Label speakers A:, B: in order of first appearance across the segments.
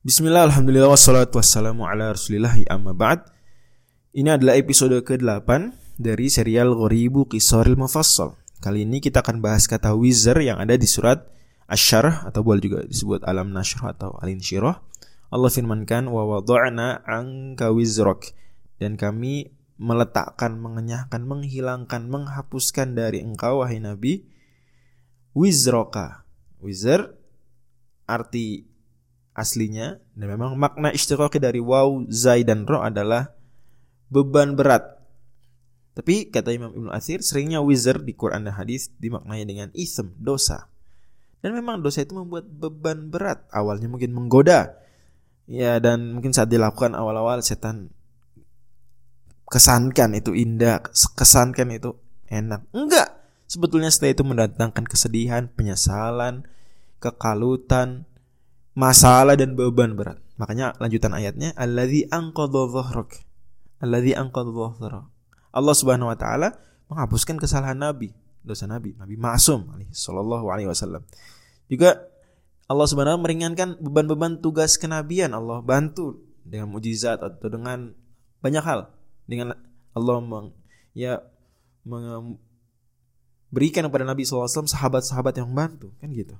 A: Bismillah, Alhamdulillah, wassalatu wassalamu ala rasulillah, amma ba'd. Ini adalah episode ke-8 dari serial Ghoribu Qisoril Mufassal. Kali ini kita akan bahas kata wizard yang ada di surat Asyarah atau boleh juga disebut Alam Nashrah atau Alin Syirah Allah firmankan wa wada'na anka wizrok dan kami meletakkan, mengenyahkan, menghilangkan, menghapuskan dari engkau wahai Nabi wizroka. Wizr arti aslinya dan memang makna istiqoqi dari waw, zai dan ro adalah beban berat. Tapi kata Imam Ibnu Athir seringnya wizard di Quran dan hadis dimaknai dengan ism, dosa. Dan memang dosa itu membuat beban berat. Awalnya mungkin menggoda. Ya dan mungkin saat dilakukan awal-awal setan kesankan itu indah, kesankan itu enak. Enggak. Sebetulnya setelah itu mendatangkan kesedihan, penyesalan, kekalutan, masalah dan beban berat. Makanya lanjutan ayatnya alladzi anqadha dhahrak. Alladzi anqadha dhahrak. Allah Subhanahu wa taala menghapuskan kesalahan Nabi, dosa Nabi, Nabi Maksum sallallahu alaihi wasallam. Juga Allah Subhanahu meringankan beban-beban tugas kenabian. Allah bantu dengan mujizat atau dengan banyak hal. Dengan Allah meng, ya memberikan kepada Nabi SAW sahabat-sahabat yang membantu kan gitu.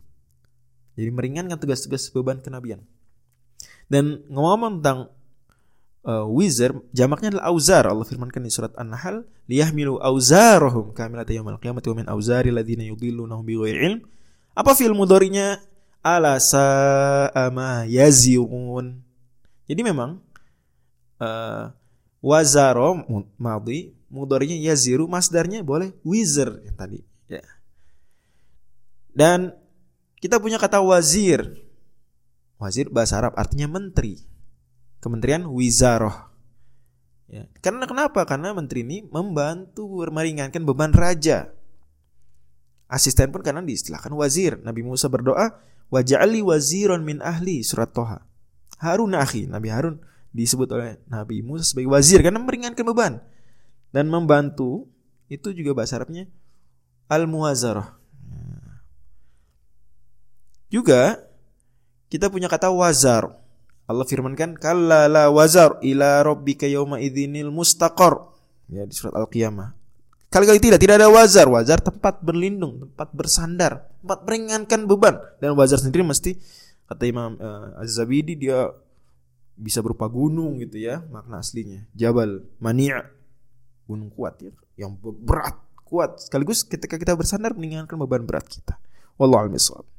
A: Jadi meringankan tugas-tugas beban kenabian. Dan ngomong tentang uh, wizard, jamaknya adalah auzar. Allah firmankan di surat An-Nahl, liyahmilu auzarahum kamilata yaumil qiyamati wa min auzari alladziina yudhillunahum bighairi ilm. Apa fi'il mudhari'nya? Ala sa'ama yazirun. Jadi memang uh, wazaro madhi mudhari'nya yaziru masdarnya boleh wizard yang tadi ya. Dan kita punya kata wazir. Wazir bahasa Arab artinya menteri. Kementerian Wizaroh. Ya. Karena kenapa? Karena menteri ini membantu meringankan beban raja. Asisten pun karena diistilahkan wazir. Nabi Musa berdoa, Waja'ali waziron min ahli surat Toha. Harun akhi, Nabi Harun disebut oleh Nabi Musa sebagai wazir karena meringankan beban dan membantu itu juga bahasa Arabnya al-muwazarah. Juga kita punya kata wazar. Allah firmankan kalla la wazar ila rabbika yauma idzinil mustaqar. Ya di surat Al-Qiyamah. Kali-kali tidak, tidak ada wazar. Wazar tempat berlindung, tempat bersandar, tempat meringankan beban. Dan wazar sendiri mesti kata Imam uh, Az-Zabidi dia bisa berupa gunung gitu ya, makna aslinya. Jabal Mani' gunung kuat ya, yang berat, kuat. Sekaligus ketika kita bersandar meringankan beban berat kita. Wallahu a'lam